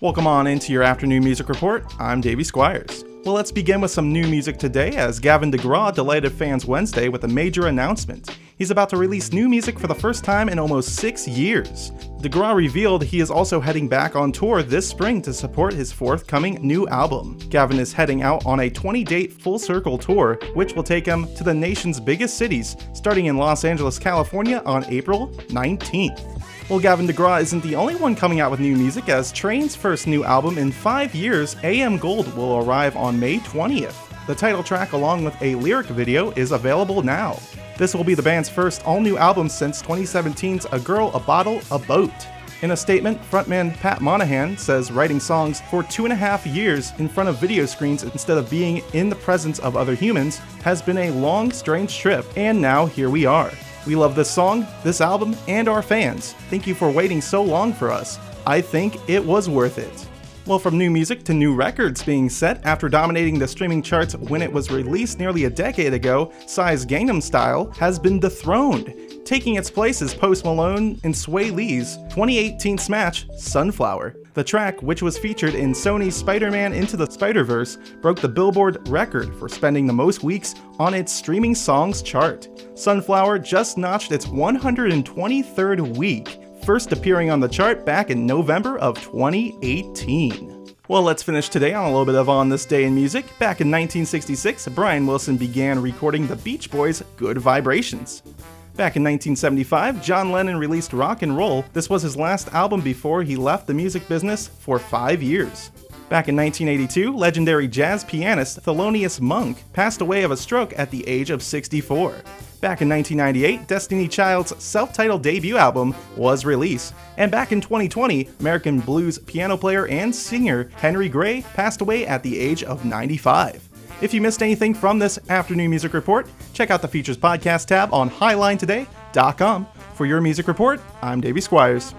Welcome on into your afternoon music report. I'm Davey Squires. Well, let's begin with some new music today as Gavin DeGraw delighted fans Wednesday with a major announcement. He's about to release new music for the first time in almost six years. DeGraw revealed he is also heading back on tour this spring to support his forthcoming new album. Gavin is heading out on a 20 date full circle tour, which will take him to the nation's biggest cities, starting in Los Angeles, California on April 19th. Well, Gavin DeGraw isn't the only one coming out with new music, as Train's first new album in five years, AM Gold, will arrive on May 20th. The title track, along with a lyric video, is available now. This will be the band's first all new album since 2017's A Girl, a Bottle, a Boat. In a statement, frontman Pat Monahan says writing songs for two and a half years in front of video screens instead of being in the presence of other humans has been a long, strange trip, and now here we are. We love this song, this album, and our fans. Thank you for waiting so long for us. I think it was worth it. Well, from new music to new records being set after dominating the streaming charts when it was released nearly a decade ago, Psy's Gangnam Style has been dethroned. Taking its place is Post Malone and Swae Lee's 2018 smash, Sunflower. The track, which was featured in Sony's Spider Man Into the Spider Verse, broke the Billboard record for spending the most weeks on its streaming songs chart. Sunflower just notched its 123rd week, first appearing on the chart back in November of 2018. Well, let's finish today on a little bit of On This Day in Music. Back in 1966, Brian Wilson began recording the Beach Boys' Good Vibrations. Back in 1975, John Lennon released Rock and Roll. This was his last album before he left the music business for five years. Back in 1982, legendary jazz pianist Thelonious Monk passed away of a stroke at the age of 64. Back in 1998, Destiny Child's self titled debut album was released. And back in 2020, American blues piano player and singer Henry Gray passed away at the age of 95. If you missed anything from this afternoon music report, check out the Features Podcast tab on HighlineToday.com. For your music report, I'm Davey Squires.